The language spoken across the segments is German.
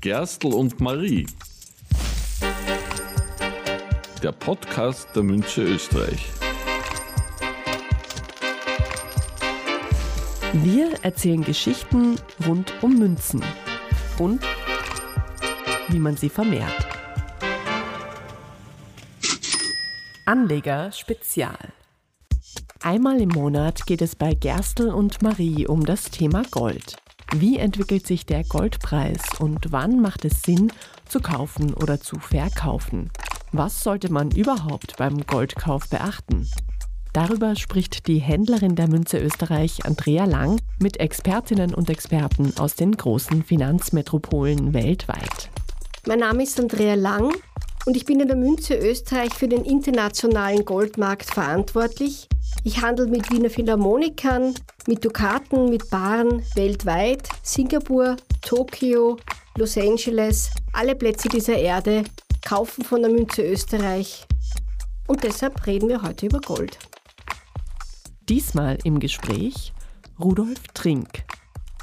Gerstl und Marie. Der Podcast der Münze Österreich. Wir erzählen Geschichten rund um Münzen und wie man sie vermehrt. Anleger Spezial. Einmal im Monat geht es bei Gerstl und Marie um das Thema Gold. Wie entwickelt sich der Goldpreis und wann macht es Sinn, zu kaufen oder zu verkaufen? Was sollte man überhaupt beim Goldkauf beachten? Darüber spricht die Händlerin der Münze Österreich, Andrea Lang, mit Expertinnen und Experten aus den großen Finanzmetropolen weltweit. Mein Name ist Andrea Lang und ich bin in der Münze Österreich für den internationalen Goldmarkt verantwortlich. Ich handle mit Wiener Philharmonikern, mit Dukaten, mit Baren weltweit, Singapur, Tokio, Los Angeles, alle Plätze dieser Erde kaufen von der Münze Österreich. Und deshalb reden wir heute über Gold. Diesmal im Gespräch Rudolf Trink.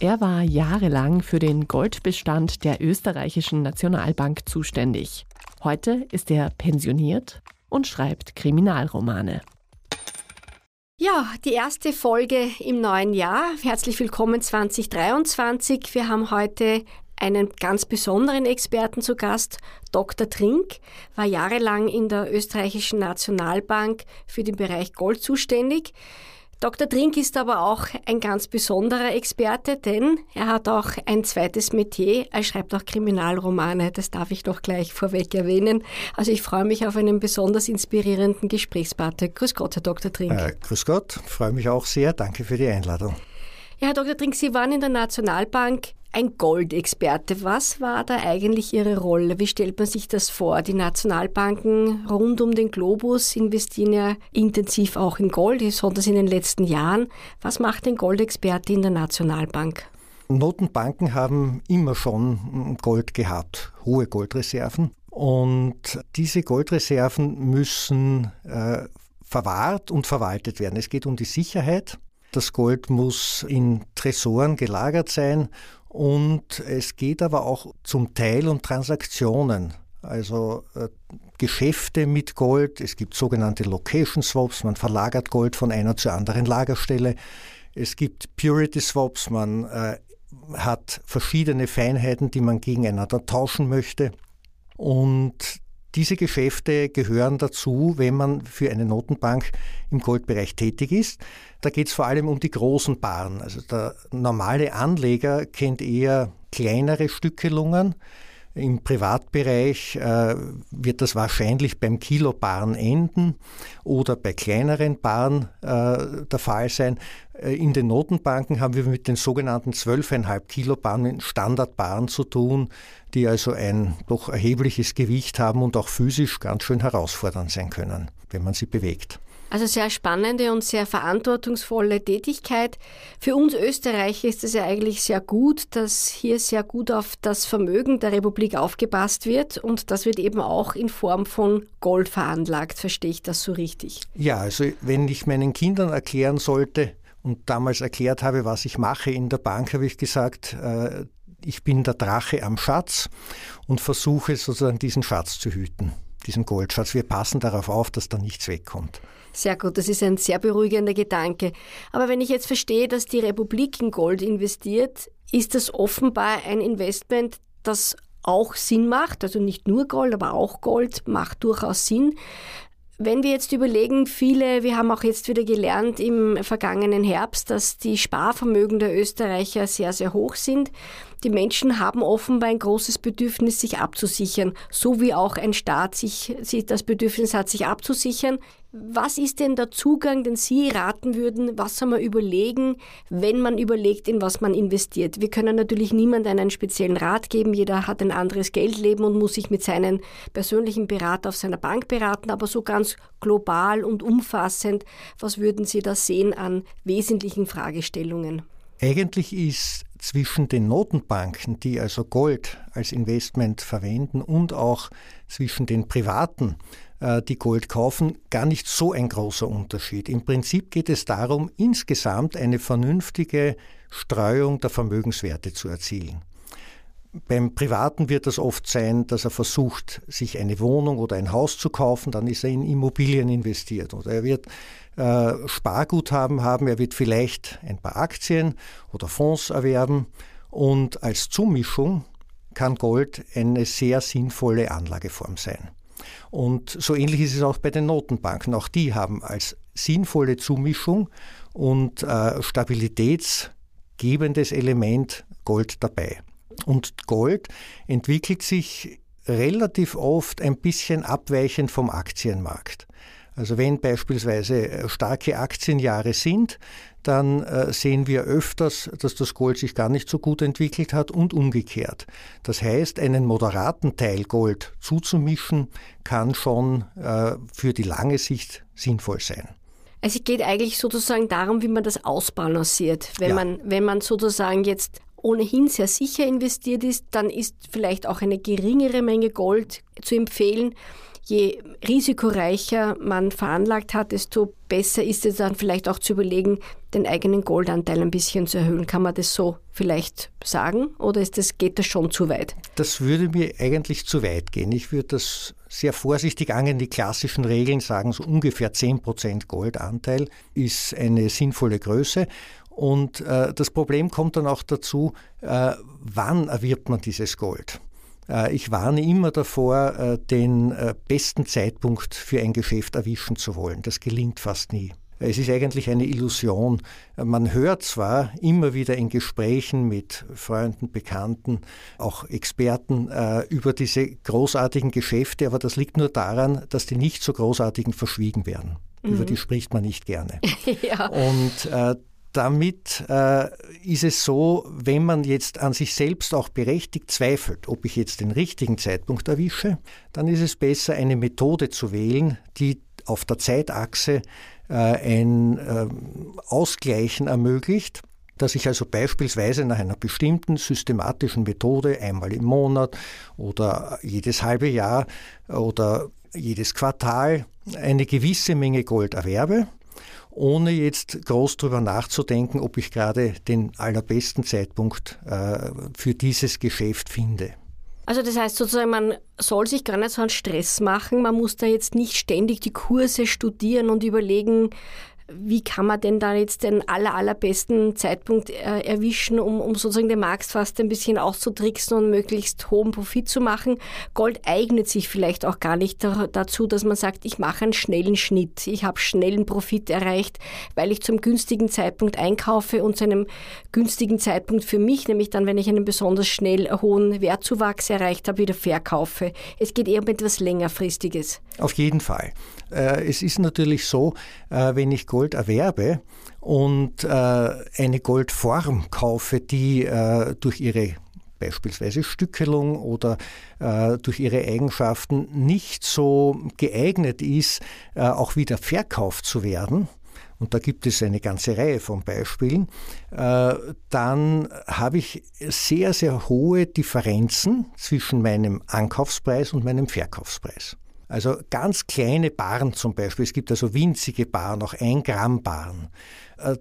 Er war jahrelang für den Goldbestand der österreichischen Nationalbank zuständig. Heute ist er pensioniert und schreibt Kriminalromane. Ja, die erste Folge im neuen Jahr. Herzlich willkommen 2023. Wir haben heute einen ganz besonderen Experten zu Gast. Dr. Trink war jahrelang in der österreichischen Nationalbank für den Bereich Gold zuständig. Dr. Trink ist aber auch ein ganz besonderer Experte, denn er hat auch ein zweites Metier. Er schreibt auch Kriminalromane. Das darf ich doch gleich vorweg erwähnen. Also ich freue mich auf einen besonders inspirierenden Gesprächspartner. Grüß Gott, Herr Dr. Trink. Äh, grüß Gott, freue mich auch sehr. Danke für die Einladung. Ja, Herr Dr. Trink, Sie waren in der Nationalbank ein Goldexperte. Was war da eigentlich Ihre Rolle? Wie stellt man sich das vor? Die Nationalbanken rund um den Globus investieren ja intensiv auch in Gold, besonders in den letzten Jahren. Was macht ein Goldexperte in der Nationalbank? Notenbanken haben immer schon Gold gehabt, hohe Goldreserven. Und diese Goldreserven müssen äh, verwahrt und verwaltet werden. Es geht um die Sicherheit. Das Gold muss in Tresoren gelagert sein und es geht aber auch zum Teil um Transaktionen, also äh, Geschäfte mit Gold. Es gibt sogenannte Location Swaps, man verlagert Gold von einer zur anderen Lagerstelle. Es gibt Purity Swaps, man äh, hat verschiedene Feinheiten, die man gegeneinander tauschen möchte. Und diese Geschäfte gehören dazu, wenn man für eine Notenbank im Goldbereich tätig ist. Da geht es vor allem um die großen Baren. Also der normale Anleger kennt eher kleinere Stückelungen. Im Privatbereich äh, wird das wahrscheinlich beim Kilobaren enden oder bei kleineren Baren äh, der Fall sein. Äh, in den Notenbanken haben wir mit den sogenannten 12,5 Kilo Bahnen Standardbahnen zu tun, die also ein doch erhebliches Gewicht haben und auch physisch ganz schön herausfordernd sein können, wenn man sie bewegt. Also sehr spannende und sehr verantwortungsvolle Tätigkeit. Für uns Österreicher ist es ja eigentlich sehr gut, dass hier sehr gut auf das Vermögen der Republik aufgepasst wird und das wird eben auch in Form von Gold veranlagt. Verstehe ich das so richtig? Ja, also wenn ich meinen Kindern erklären sollte, und damals erklärt habe, was ich mache in der Bank, habe ich gesagt, äh, ich bin der Drache am Schatz und versuche sozusagen diesen Schatz zu hüten, diesen Goldschatz. Wir passen darauf auf, dass da nichts wegkommt. Sehr gut, das ist ein sehr beruhigender Gedanke. Aber wenn ich jetzt verstehe, dass die Republik in Gold investiert, ist das offenbar ein Investment, das auch Sinn macht, also nicht nur Gold, aber auch Gold macht durchaus Sinn. Wenn wir jetzt überlegen, viele, wir haben auch jetzt wieder gelernt im vergangenen Herbst, dass die Sparvermögen der Österreicher sehr, sehr hoch sind. Die Menschen haben offenbar ein großes Bedürfnis, sich abzusichern, so wie auch ein Staat sich, sich das Bedürfnis hat, sich abzusichern. Was ist denn der Zugang, den Sie raten würden? Was soll man überlegen, wenn man überlegt, in was man investiert? Wir können natürlich niemand einen speziellen Rat geben. Jeder hat ein anderes Geldleben und muss sich mit seinen persönlichen Berater auf seiner Bank beraten. Aber so ganz global und umfassend, was würden Sie da sehen an wesentlichen Fragestellungen? Eigentlich ist zwischen den Notenbanken, die also Gold als Investment verwenden, und auch zwischen den Privaten, die Gold kaufen, gar nicht so ein großer Unterschied. Im Prinzip geht es darum, insgesamt eine vernünftige Streuung der Vermögenswerte zu erzielen. beim Privaten wird das oft sein, dass er versucht, sich eine Wohnung oder ein Haus zu kaufen, dann ist er in Immobilien investiert. Oder er wird äh, Sparguthaben haben, er wird vielleicht ein paar Aktien oder Fonds erwerben und als Zumischung kann Gold eine sehr sinnvolle Anlageform sein. Und so ähnlich ist es auch bei den Notenbanken. Auch die haben als sinnvolle Zumischung und äh, stabilitätsgebendes Element Gold dabei. Und Gold entwickelt sich relativ oft ein bisschen abweichend vom Aktienmarkt. Also wenn beispielsweise äh, starke Aktienjahre sind, dann äh, sehen wir öfters, dass das Gold sich gar nicht so gut entwickelt hat und umgekehrt. Das heißt, einen moderaten Teil Gold zuzumischen, kann schon äh, für die lange Sicht sinnvoll sein. Also es geht eigentlich sozusagen darum, wie man das ausbalanciert. Wenn, ja. man, wenn man sozusagen jetzt ohnehin sehr sicher investiert ist, dann ist vielleicht auch eine geringere Menge Gold zu empfehlen. Je risikoreicher man veranlagt hat, desto besser ist es dann vielleicht auch zu überlegen, den eigenen Goldanteil ein bisschen zu erhöhen. Kann man das so vielleicht sagen oder ist das, geht das schon zu weit? Das würde mir eigentlich zu weit gehen. Ich würde das sehr vorsichtig angehen. Die klassischen Regeln sagen, so ungefähr 10% Goldanteil ist eine sinnvolle Größe. Und äh, das Problem kommt dann auch dazu, äh, wann erwirbt man dieses Gold? Äh, ich warne immer davor, äh, den äh, besten Zeitpunkt für ein Geschäft erwischen zu wollen. Das gelingt fast nie. Es ist eigentlich eine Illusion. Man hört zwar immer wieder in Gesprächen mit Freunden, Bekannten, auch Experten über diese großartigen Geschäfte, aber das liegt nur daran, dass die nicht so großartigen verschwiegen werden. Mhm. Über die spricht man nicht gerne. ja. Und äh, damit äh, ist es so, wenn man jetzt an sich selbst auch berechtigt zweifelt, ob ich jetzt den richtigen Zeitpunkt erwische, dann ist es besser, eine Methode zu wählen, die auf der Zeitachse äh, ein äh, Ausgleichen ermöglicht, dass ich also beispielsweise nach einer bestimmten systematischen Methode einmal im Monat oder jedes halbe Jahr oder jedes Quartal eine gewisse Menge Gold erwerbe ohne jetzt groß darüber nachzudenken, ob ich gerade den allerbesten Zeitpunkt äh, für dieses Geschäft finde. Also das heißt sozusagen, man soll sich gar nicht so einen Stress machen. Man muss da jetzt nicht ständig die Kurse studieren und überlegen, wie kann man denn da jetzt den aller, allerbesten Zeitpunkt äh, erwischen, um, um sozusagen den Markt fast ein bisschen auszutricksen und möglichst hohen Profit zu machen? Gold eignet sich vielleicht auch gar nicht da, dazu, dass man sagt, ich mache einen schnellen Schnitt, ich habe schnellen Profit erreicht, weil ich zum günstigen Zeitpunkt einkaufe und zu einem günstigen Zeitpunkt für mich, nämlich dann, wenn ich einen besonders schnell hohen Wertzuwachs erreicht habe, wieder verkaufe. Es geht eher um etwas längerfristiges. Auf jeden Fall. Äh, es ist natürlich so, äh, wenn ich Gold erwerbe und äh, eine Goldform kaufe, die durch ihre beispielsweise Stückelung oder äh, durch ihre Eigenschaften nicht so geeignet ist, äh, auch wieder verkauft zu werden, und da gibt es eine ganze Reihe von Beispielen, äh, dann habe ich sehr, sehr hohe Differenzen zwischen meinem Ankaufspreis und meinem Verkaufspreis. Also ganz kleine Baren zum Beispiel, es gibt also winzige Baren, auch ein Gramm Baren, äh,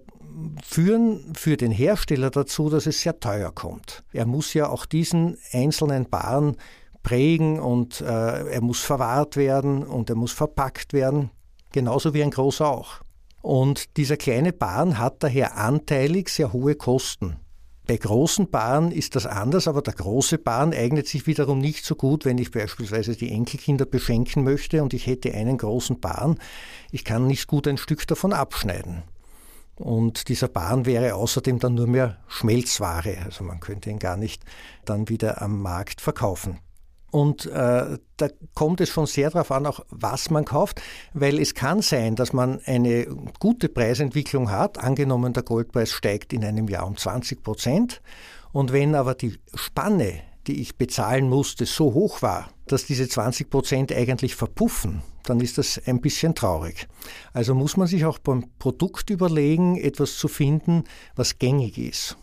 führen für den Hersteller dazu, dass es sehr teuer kommt. Er muss ja auch diesen einzelnen Baren prägen und äh, er muss verwahrt werden und er muss verpackt werden, genauso wie ein großer auch. Und dieser kleine Baren hat daher anteilig sehr hohe Kosten. Bei großen Paaren ist das anders, aber der große Bahn eignet sich wiederum nicht so gut, wenn ich beispielsweise die Enkelkinder beschenken möchte und ich hätte einen großen Bahn. Ich kann nicht gut ein Stück davon abschneiden. Und dieser Bahn wäre außerdem dann nur mehr Schmelzware, also man könnte ihn gar nicht dann wieder am Markt verkaufen. Und äh, da kommt es schon sehr darauf an, auch was man kauft, weil es kann sein, dass man eine gute Preisentwicklung hat. Angenommen, der Goldpreis steigt in einem Jahr um 20 Prozent. Und wenn aber die Spanne, die ich bezahlen musste, so hoch war, dass diese 20 Prozent eigentlich verpuffen, dann ist das ein bisschen traurig. Also muss man sich auch beim Produkt überlegen, etwas zu finden, was gängig ist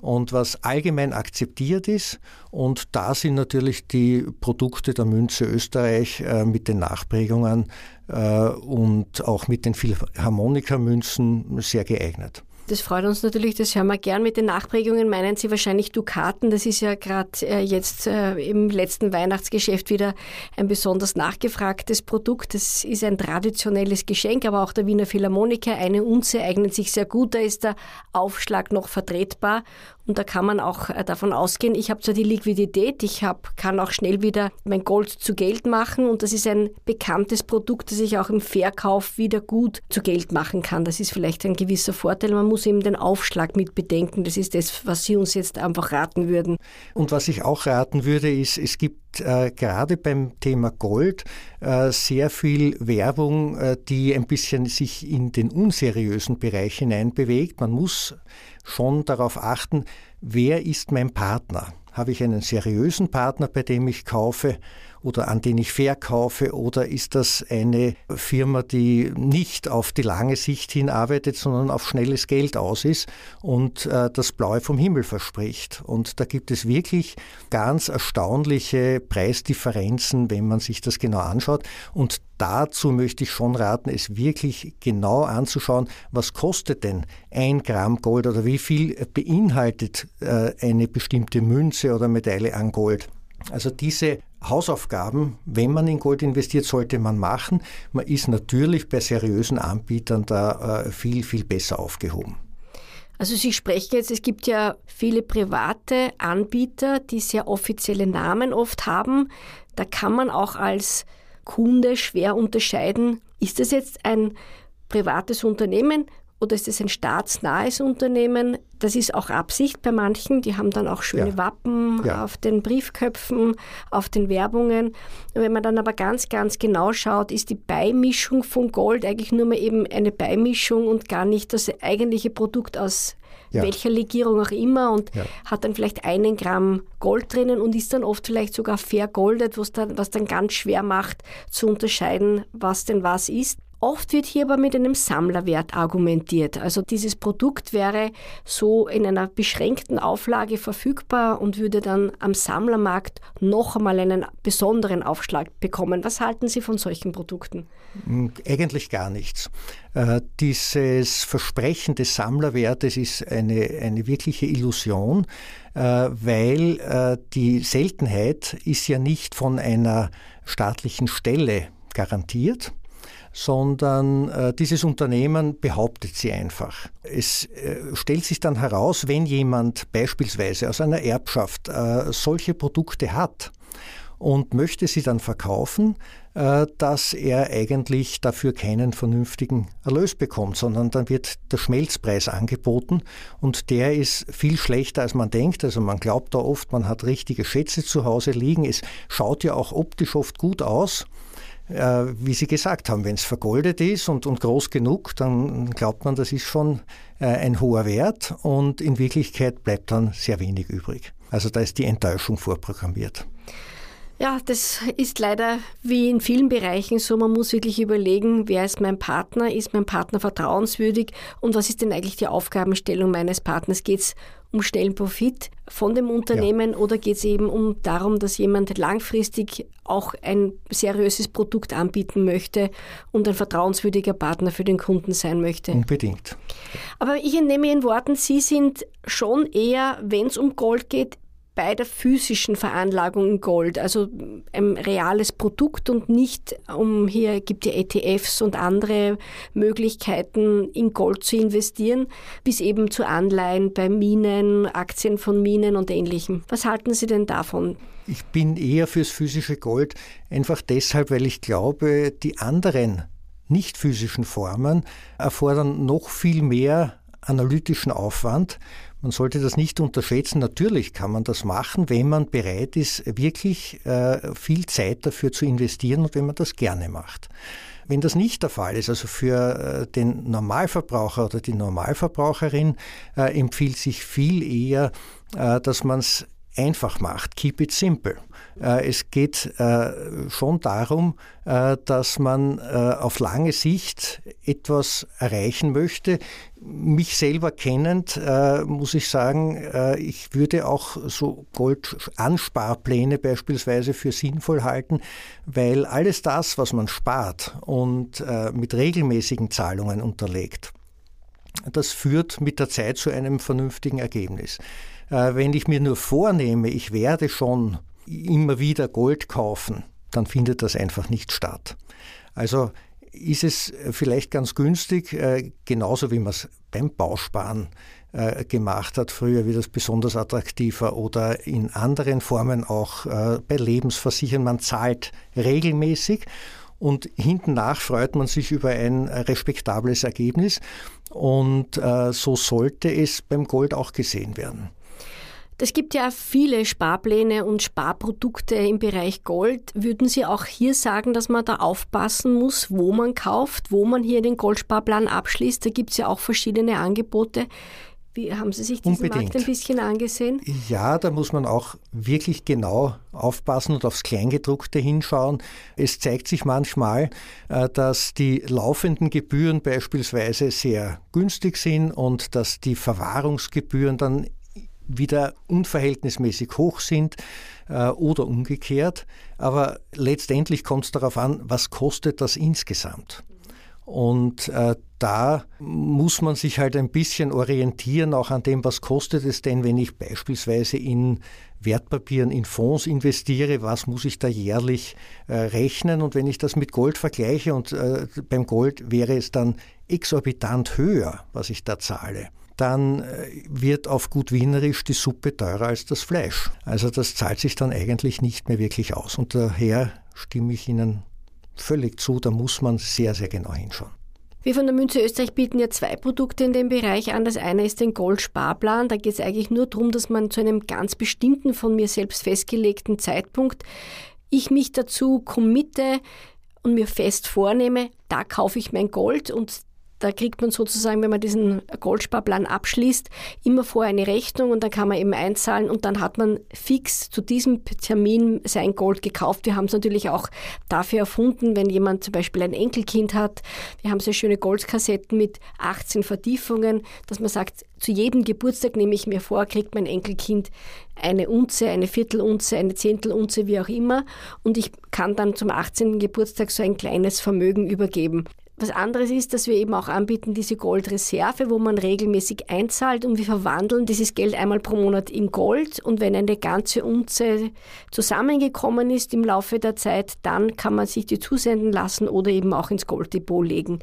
und was allgemein akzeptiert ist. Und da sind natürlich die Produkte der Münze Österreich äh, mit den Nachprägungen äh, und auch mit den Philharmonikermünzen sehr geeignet. Das freut uns natürlich, das hören wir gern. Mit den Nachprägungen meinen Sie wahrscheinlich Dukaten. Das ist ja gerade äh, jetzt äh, im letzten Weihnachtsgeschäft wieder ein besonders nachgefragtes Produkt. Das ist ein traditionelles Geschenk, aber auch der Wiener Philharmoniker, eine Unze eignet sich sehr gut. Da ist der Aufschlag noch vertretbar und da kann man auch äh, davon ausgehen, ich habe zwar die Liquidität, ich hab, kann auch schnell wieder mein Gold zu Geld machen und das ist ein bekanntes Produkt, das ich auch im Verkauf wieder gut zu Geld machen kann. Das ist vielleicht ein gewisser Vorteil. Man muss eben den Aufschlag mit bedenken. Das ist das, was Sie uns jetzt einfach raten würden. Und was ich auch raten würde, ist, es gibt äh, gerade beim Thema Gold äh, sehr viel Werbung, äh, die ein bisschen sich in den unseriösen Bereich hineinbewegt. Man muss schon darauf achten, wer ist mein Partner? Habe ich einen seriösen Partner, bei dem ich kaufe oder an den ich verkaufe oder ist das eine Firma, die nicht auf die lange Sicht hin arbeitet, sondern auf schnelles Geld aus ist und äh, das Blaue vom Himmel verspricht. Und da gibt es wirklich ganz erstaunliche Preisdifferenzen, wenn man sich das genau anschaut. Und dazu möchte ich schon raten, es wirklich genau anzuschauen, was kostet denn ein Gramm Gold oder wie viel beinhaltet äh, eine bestimmte Münze oder Medaille an Gold. Also diese Hausaufgaben, wenn man in Gold investiert, sollte man machen. Man ist natürlich bei seriösen Anbietern da äh, viel, viel besser aufgehoben. Also Sie sprechen jetzt, es gibt ja viele private Anbieter, die sehr offizielle Namen oft haben. Da kann man auch als Kunde schwer unterscheiden, ist das jetzt ein privates Unternehmen oder ist es ein staatsnahes Unternehmen? Das ist auch Absicht bei manchen. Die haben dann auch schöne ja. Wappen ja. auf den Briefköpfen, auf den Werbungen. Wenn man dann aber ganz, ganz genau schaut, ist die Beimischung von Gold eigentlich nur mal eben eine Beimischung und gar nicht das eigentliche Produkt aus ja. welcher Legierung auch immer und ja. hat dann vielleicht einen Gramm Gold drinnen und ist dann oft vielleicht sogar vergoldet, was dann, was dann ganz schwer macht zu unterscheiden, was denn was ist. Oft wird hier aber mit einem Sammlerwert argumentiert. Also dieses Produkt wäre so in einer beschränkten Auflage verfügbar und würde dann am Sammlermarkt noch einmal einen besonderen Aufschlag bekommen. Was halten Sie von solchen Produkten? Hm, eigentlich gar nichts. Äh, dieses Versprechen des Sammlerwertes ist eine, eine wirkliche Illusion, äh, weil äh, die Seltenheit ist ja nicht von einer staatlichen Stelle garantiert sondern äh, dieses Unternehmen behauptet sie einfach. Es äh, stellt sich dann heraus, wenn jemand beispielsweise aus einer Erbschaft äh, solche Produkte hat und möchte sie dann verkaufen, äh, dass er eigentlich dafür keinen vernünftigen Erlös bekommt, sondern dann wird der Schmelzpreis angeboten und der ist viel schlechter, als man denkt. Also man glaubt da oft, man hat richtige Schätze zu Hause liegen. Es schaut ja auch optisch oft gut aus. Äh, wie Sie gesagt haben, wenn es vergoldet ist und, und groß genug, dann glaubt man, das ist schon äh, ein hoher Wert und in Wirklichkeit bleibt dann sehr wenig übrig. Also da ist die Enttäuschung vorprogrammiert. Ja, das ist leider wie in vielen Bereichen so. Man muss wirklich überlegen, wer ist mein Partner, ist mein Partner vertrauenswürdig und was ist denn eigentlich die Aufgabenstellung meines Partners? Geht es um schnellen Profit von dem Unternehmen ja. oder geht es eben um darum, dass jemand langfristig auch ein seriöses Produkt anbieten möchte und ein vertrauenswürdiger Partner für den Kunden sein möchte? Unbedingt. Aber ich entnehme Ihren Worten, Sie sind schon eher, wenn es um Gold geht, bei der physischen Veranlagung in Gold, also ein reales Produkt und nicht um hier gibt ja ETFs und andere Möglichkeiten in Gold zu investieren, bis eben zu Anleihen bei Minen, Aktien von Minen und ähnlichem. Was halten Sie denn davon? Ich bin eher fürs physische Gold, einfach deshalb, weil ich glaube, die anderen nicht physischen Formen erfordern noch viel mehr analytischen Aufwand man sollte das nicht unterschätzen. Natürlich kann man das machen, wenn man bereit ist, wirklich äh, viel Zeit dafür zu investieren und wenn man das gerne macht. Wenn das nicht der Fall ist, also für äh, den Normalverbraucher oder die Normalverbraucherin äh, empfiehlt sich viel eher, dass man es einfach macht. Keep it simple. Äh, es geht äh, schon darum, äh, dass man auf lange Sicht etwas erreichen möchte. Mich selber kennend muss ich sagen, ich würde auch so Goldansparpläne beispielsweise für sinnvoll halten, weil alles das, was man spart und mit regelmäßigen Zahlungen unterlegt, das führt mit der Zeit zu einem vernünftigen Ergebnis. Wenn ich mir nur vornehme, ich werde schon immer wieder Gold kaufen, dann findet das einfach nicht statt. Also ist es vielleicht ganz günstig, äh, genauso wie man es beim Bausparen äh, gemacht hat, früher wird das besonders attraktiver oder in anderen Formen auch bei Lebensversichern. Man zahlt regelmäßig und hinten nach freut man sich über ein respektables Ergebnis und so sollte es beim Gold auch gesehen werden. Es gibt ja viele Sparpläne und Sparprodukte im Bereich Gold. Würden Sie auch hier sagen, dass man da aufpassen muss, wo man kauft, wo man hier den Goldsparplan abschließt? Da gibt es ja auch verschiedene Angebote. Wie, haben Sie sich diesen Unbedingt. Markt ein bisschen angesehen? Ja, da muss man auch wirklich genau aufpassen und aufs Kleingedruckte hinschauen. Es zeigt sich manchmal, äh, dass die laufenden Gebühren beispielsweise sehr günstig sind und dass die Verwahrungsgebühren dann wieder unverhältnismäßig hoch sind äh, oder umgekehrt. Aber letztendlich kommt es darauf an, was kostet das insgesamt. Und äh, da muss man sich halt ein bisschen orientieren, auch an dem, was kostet es denn, wenn ich beispielsweise in Wertpapieren, in Fonds investiere, was muss ich da jährlich äh, rechnen? Und wenn ich das mit Gold vergleiche und äh, beim Gold wäre es dann exorbitant höher, was ich da zahle dann äh, wird auf gut Wienerisch die Suppe teurer als das Fleisch. Also das zahlt sich dann eigentlich nicht mehr wirklich aus. Und daher stimme ich Ihnen völlig zu, da muss man sehr, sehr genau hinschauen. Wir von der Münze Österreich bieten ja zwei Produkte in dem Bereich an. Das eine ist den Goldsparplan. Da geht es eigentlich nur darum, dass man zu einem ganz bestimmten, von mir selbst festgelegten Zeitpunkt ich mich dazu committe und mir fest vornehme, da kaufe ich mein Gold und da kriegt man sozusagen, wenn man diesen Goldsparplan abschließt, immer vorher eine Rechnung und dann kann man eben einzahlen und dann hat man fix zu diesem Termin sein Gold gekauft. Wir haben es natürlich auch dafür erfunden, wenn jemand zum Beispiel ein Enkelkind hat. Wir haben sehr schöne Goldkassetten mit 18 Vertiefungen, dass man sagt, zu jedem Geburtstag nehme ich mir vor, kriegt mein Enkelkind eine Unze, eine Viertelunze, eine Zehntelunze, wie auch immer. Und ich kann dann zum 18. Geburtstag so ein kleines Vermögen übergeben. Was anderes ist, dass wir eben auch anbieten diese Goldreserve, wo man regelmäßig einzahlt und wir verwandeln dieses Geld einmal pro Monat in Gold und wenn eine ganze Unze zusammengekommen ist im Laufe der Zeit, dann kann man sich die zusenden lassen oder eben auch ins Golddepot legen.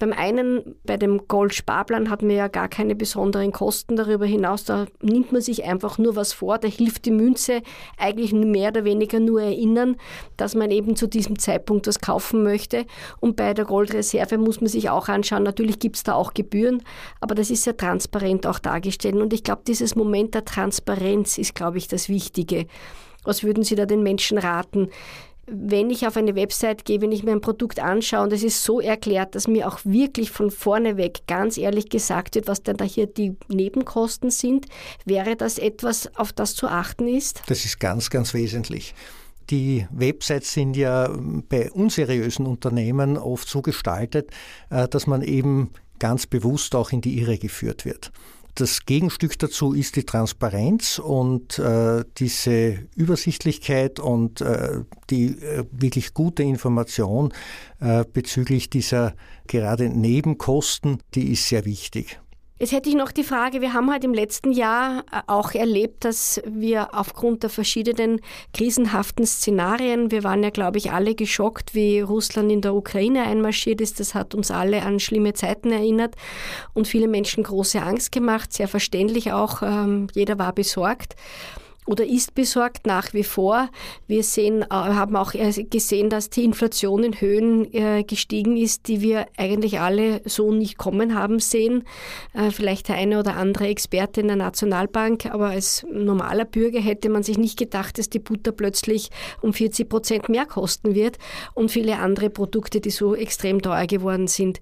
Beim einen, bei dem Gold-Sparplan hat man ja gar keine besonderen Kosten darüber hinaus. Da nimmt man sich einfach nur was vor. Da hilft die Münze eigentlich mehr oder weniger nur erinnern, dass man eben zu diesem Zeitpunkt was kaufen möchte. Und bei der Goldreserve muss man sich auch anschauen. Natürlich gibt es da auch Gebühren, aber das ist sehr transparent auch dargestellt. Und ich glaube, dieses Moment der Transparenz ist, glaube ich, das Wichtige. Was würden Sie da den Menschen raten? Wenn ich auf eine Website gehe, wenn ich mir ein Produkt anschaue und es ist so erklärt, dass mir auch wirklich von vorne weg ganz ehrlich gesagt wird, was denn da hier die Nebenkosten sind, wäre das etwas, auf das zu achten ist? Das ist ganz, ganz wesentlich. Die Websites sind ja bei unseriösen Unternehmen oft so gestaltet, äh, dass man eben ganz bewusst auch in die Irre geführt wird. Das Gegenstück dazu ist die Transparenz und äh, diese Übersichtlichkeit und äh, die äh, wirklich gute Information äh, bezüglich dieser gerade Nebenkosten, die ist sehr wichtig. Jetzt hätte ich noch die Frage, wir haben halt im letzten Jahr äh, auch erlebt, dass wir aufgrund der verschiedenen krisenhaften Szenarien, wir waren ja, glaube ich, alle geschockt, wie Russland in der Ukraine einmarschiert ist. Das hat uns alle an schlimme Zeiten erinnert und viele Menschen große Angst gemacht, sehr verständlich auch. Ähm, jeder war besorgt oder ist besorgt nach wie vor. Wir sehen, äh, haben auch gesehen, dass die Inflation in Höhen äh, gestiegen ist, die wir eigentlich alle so nicht kommen haben sehen. Äh, vielleicht der eine oder andere Experte in der Nationalbank, aber als normaler Bürger hätte man sich nicht gedacht, dass die Butter plötzlich um 40 Prozent mehr kosten wird und viele andere Produkte, die so extrem teuer geworden sind.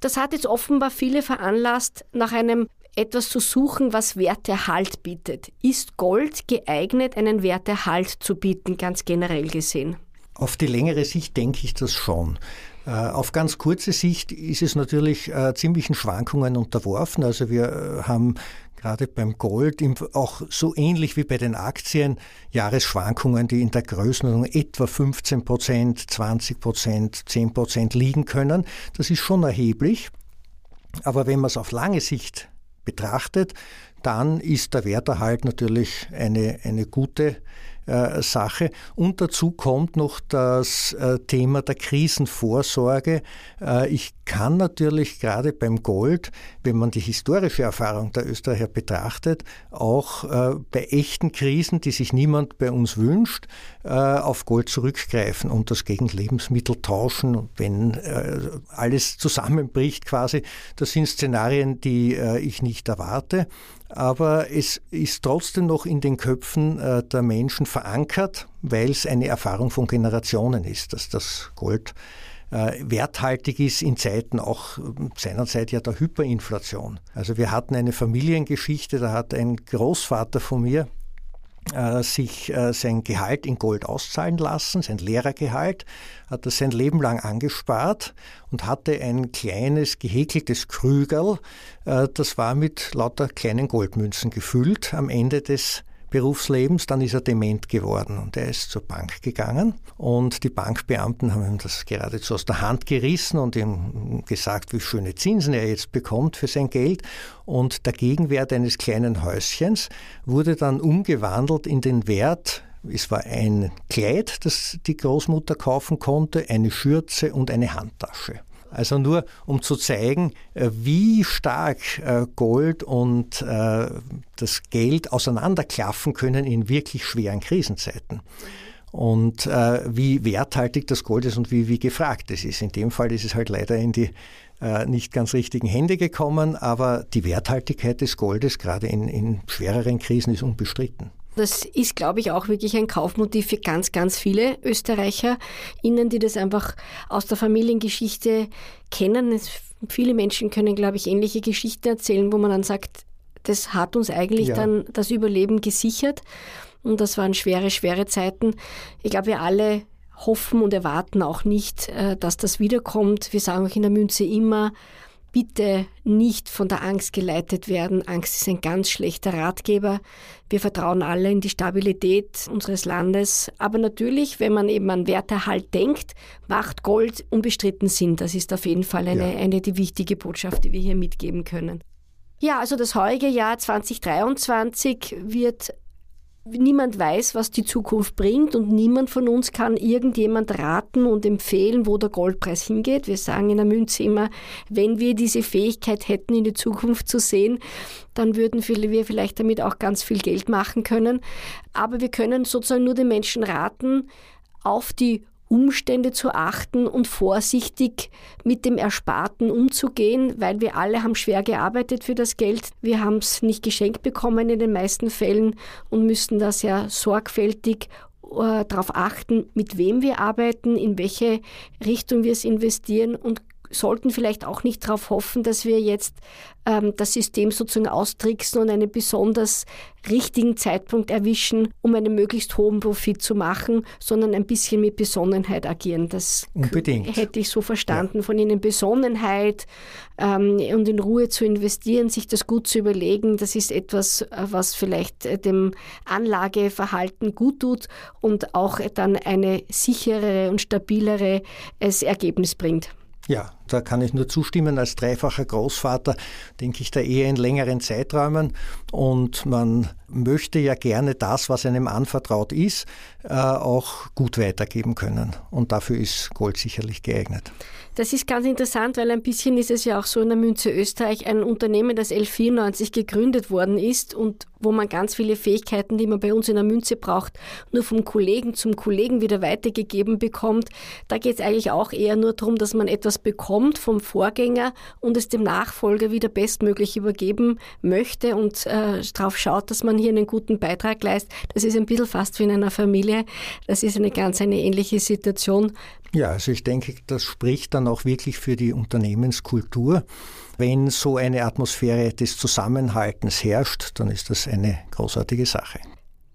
Das hat jetzt offenbar viele veranlasst, nach einem etwas zu suchen, was Werterhalt bietet. Ist Gold geeignet, einen Werterhalt zu bieten, ganz generell gesehen? Auf die längere Sicht denke ich das schon. Äh, auf ganz kurze Sicht ist es natürlich äh, ziemlichen Schwankungen unterworfen. Also wir äh, haben gerade beim Gold auch so ähnlich wie bei den Aktien Jahresschwankungen, die in der Größenordnung etwa 15 Prozent, 20 Prozent, 10 Prozent liegen können. Das ist schon erheblich. Aber wenn man es auf lange Sicht betrachtet, dann ist der Werterhalt natürlich eine, eine gute äh, Sache. Und dazu kommt noch das äh, Thema der Krisenvorsorge. Äh, ich kann natürlich gerade beim Gold, wenn man die historische Erfahrung der Österreicher betrachtet, auch bei echten Krisen, die sich niemand bei uns wünscht, auf Gold zurückgreifen und das gegen Lebensmittel tauschen, wenn alles zusammenbricht quasi. Das sind Szenarien, die ich nicht erwarte aber es ist trotzdem noch in den Köpfen äh, der Menschen verankert, weil es eine Erfahrung von Generationen ist, dass das Gold äh, werthaltig ist in Zeiten auch seinerzeit ja der Hyperinflation. Also wir hatten eine Familiengeschichte, da hat ein Großvater von mir äh, sich äh, sein Gehalt in Gold auszahlen lassen, sein Lehrergehalt, hat er sein Leben lang angespart und hatte ein kleines gehäkeltes Krügerl, äh, das war mit lauter kleinen Goldmünzen gefüllt am Ende des Berufslebens, dann ist er dement geworden und er ist zur Bank gegangen und die Bankbeamten haben ihm das geradezu aus der Hand gerissen und ihm gesagt, wie schöne Zinsen er jetzt bekommt für sein Geld und der Gegenwert eines kleinen Häuschens wurde dann umgewandelt in den Wert es war ein Kleid, das die Großmutter kaufen konnte, eine Schürze und eine Handtasche. Also nur um zu zeigen, äh, wie stark äh, Gold und äh, das Geld auseinanderklaffen können in wirklich schweren Krisenzeiten. Und wie werthaltig das Gold ist und wie, wie gefragt es ist. In dem Fall ist es halt leider in die nicht ganz richtigen Hände gekommen, aber die Werthaltigkeit des Goldes, gerade in, in schwereren Krisen, ist unbestritten. Das ist, glaube ich, auch wirklich ein Kaufmotiv für ganz, ganz viele ÖsterreicherInnen, die das einfach aus der Familiengeschichte kennen. Es, viele Menschen können, glaube ich, ähnliche Geschichten erzählen, wo man dann sagt, das hat uns eigentlich ja. dann das Überleben gesichert. Und das waren schwere, schwere Zeiten. Ich glaube, wir alle hoffen und erwarten auch nicht, äh, dass das wiederkommt. Wir sagen auch in der Münze immer, bitte nicht von der Angst geleitet werden. Angst ist ein ganz schlechter Ratgeber. Wir vertrauen alle in die Stabilität unseres Landes. Aber natürlich, wenn man eben an Werterhalt denkt, macht Gold unbestritten Sinn. Das ist auf jeden Fall eine, ja. eine die wichtige Botschaft, die wir hier mitgeben können. Ja, also das heurige Jahr 2023 wird niemand weiß, was die Zukunft bringt und niemand von uns kann irgendjemand raten und empfehlen, wo der Goldpreis hingeht. Wir sagen in der Münze immer, wenn wir diese Fähigkeit hätten, in die Zukunft zu sehen, dann würden wir vielleicht damit auch ganz viel Geld machen können. Aber wir können sozusagen nur den Menschen raten, auf die Umstände zu achten und vorsichtig mit dem Ersparten umzugehen, weil wir alle haben schwer gearbeitet für das Geld. Wir haben es nicht geschenkt bekommen in den meisten Fällen und müssen da sehr sorgfältig äh, darauf achten, mit wem wir arbeiten, in welche Richtung wir es investieren und sollten vielleicht auch nicht darauf hoffen, dass wir jetzt ähm, das System sozusagen austricksen und einen besonders richtigen Zeitpunkt erwischen, um einen möglichst hohen Profit zu machen, sondern ein bisschen mit Besonnenheit agieren. Das Unbedingt. hätte ich so verstanden ja. von Ihnen. Besonnenheit ähm, und in Ruhe zu investieren, sich das gut zu überlegen, das ist etwas, äh, was vielleicht äh, dem Anlageverhalten gut tut und auch dann eine sichere und stabilere äh, Ergebnis bringt. Ja, da kann ich nur zustimmen. Als dreifacher Großvater denke ich da eher in längeren Zeiträumen. Und man möchte ja gerne das, was einem anvertraut ist, äh, auch gut weitergeben können. Und dafür ist Gold sicherlich geeignet. Das ist ganz interessant, weil ein bisschen ist es ja auch so in der Münze Österreich ein Unternehmen, das 1194 gegründet worden ist und wo man ganz viele Fähigkeiten, die man bei uns in der Münze braucht, nur vom Kollegen zum Kollegen wieder weitergegeben bekommt. Da geht es eigentlich auch eher nur darum, dass man etwas bekommt vom Vorgänger und es dem Nachfolger wieder bestmöglich übergeben möchte und äh, darauf schaut, dass man hier einen guten Beitrag leistet. Das ist ein bisschen fast wie in einer Familie. Das ist eine ganz eine ähnliche Situation. Ja, also ich denke, das spricht dann auch wirklich für die Unternehmenskultur. Wenn so eine Atmosphäre des Zusammenhaltens herrscht, dann ist das eine großartige Sache.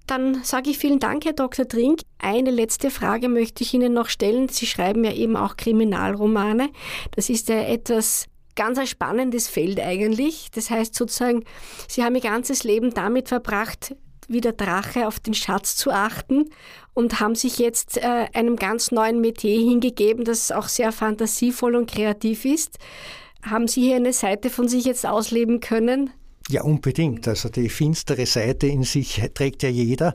Dann sage ich vielen Dank, Herr Dr. Trink. Eine letzte Frage möchte ich Ihnen noch stellen. Sie schreiben ja eben auch Kriminalromane. Das ist ja etwas ganz ein spannendes Feld eigentlich. Das heißt sozusagen, Sie haben Ihr ganzes Leben damit verbracht, wie der Drache auf den Schatz zu achten und haben sich jetzt äh, einem ganz neuen Metier hingegeben, das auch sehr fantasievoll und kreativ ist. Haben Sie hier eine Seite von sich jetzt ausleben können? Ja, unbedingt. Also die finstere Seite in sich trägt ja jeder.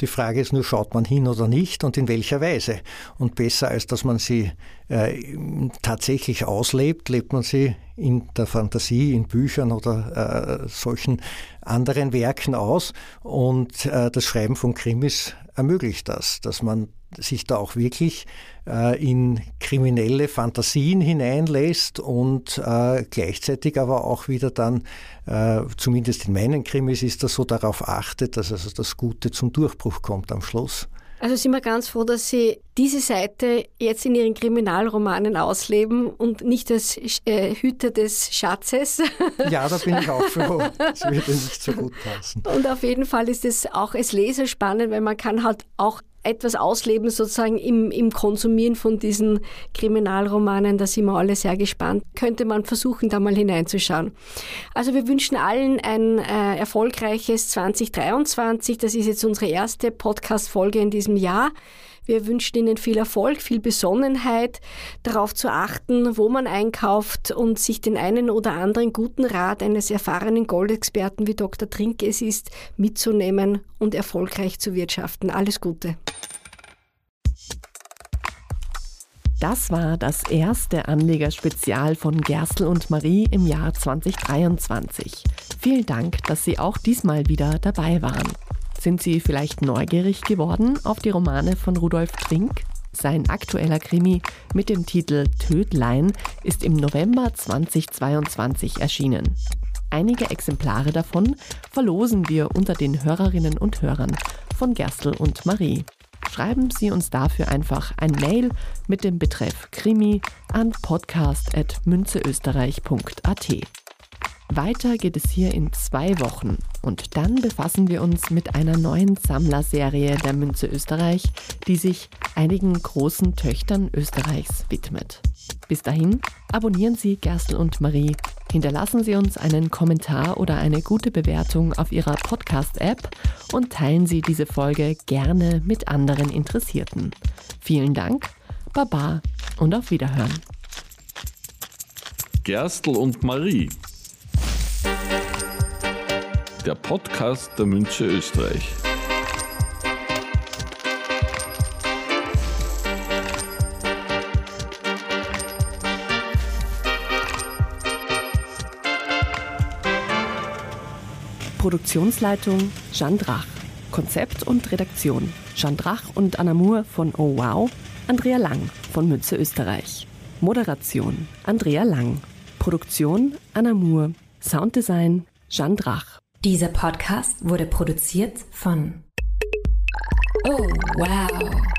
Die Frage ist nur, schaut man hin oder nicht und in welcher Weise. Und besser als dass man sie äh, tatsächlich auslebt, lebt man sie in der Fantasie, in Büchern oder äh, solchen anderen Werken aus. Und äh, das Schreiben von Krimis ermöglicht das, dass man sich da auch wirklich äh, in kriminelle Fantasien hineinlässt und äh, gleichzeitig aber auch wieder dann, äh, zumindest in meinen Krimis, ist das so darauf achtet, dass also das Gute zum Durchbruch kommt am Schluss. Also sind wir ganz froh, dass Sie diese Seite jetzt in Ihren Kriminalromanen ausleben und nicht als äh, Hüter des Schatzes. Ja, da bin ich auch froh. Das würde nicht so gut passen. Und auf jeden Fall ist es auch als Leser spannend, weil man kann halt auch etwas ausleben, sozusagen im, im Konsumieren von diesen Kriminalromanen. Da sind wir alle sehr gespannt. Könnte man versuchen, da mal hineinzuschauen. Also wir wünschen allen ein äh, erfolgreiches 2023. Das ist jetzt unsere erste Podcast-Folge in diesem Jahr. Wir wünschen Ihnen viel Erfolg, viel Besonnenheit, darauf zu achten, wo man einkauft und sich den einen oder anderen guten Rat eines erfahrenen Goldexperten wie Dr. Trinke es ist, mitzunehmen und erfolgreich zu wirtschaften. Alles Gute. Das war das erste Anlegerspezial von Gerstl und Marie im Jahr 2023. Vielen Dank, dass Sie auch diesmal wieder dabei waren. Sind Sie vielleicht neugierig geworden auf die Romane von Rudolf Trink? Sein aktueller Krimi mit dem Titel Tödlein ist im November 2022 erschienen. Einige Exemplare davon verlosen wir unter den Hörerinnen und Hörern von Gerstl und Marie. Schreiben Sie uns dafür einfach ein Mail mit dem Betreff Krimi an podcast.münzeösterreich.at. Weiter geht es hier in zwei Wochen und dann befassen wir uns mit einer neuen Sammlerserie der Münze Österreich, die sich einigen großen Töchtern Österreichs widmet. Bis dahin abonnieren Sie Gerstl und Marie, hinterlassen Sie uns einen Kommentar oder eine gute Bewertung auf Ihrer Podcast-App und teilen Sie diese Folge gerne mit anderen Interessierten. Vielen Dank, Baba und auf Wiederhören. Gerstl und Marie der Podcast der Münche Österreich. Produktionsleitung Jeanne Drach. Konzept und Redaktion Jeanne Drach und Anna Moore von Oh Wow, Andrea Lang von Münze Österreich. Moderation Andrea Lang. Produktion Anna Moore. Sounddesign Jeanne Drach. Dieser Podcast wurde produziert von Oh, wow.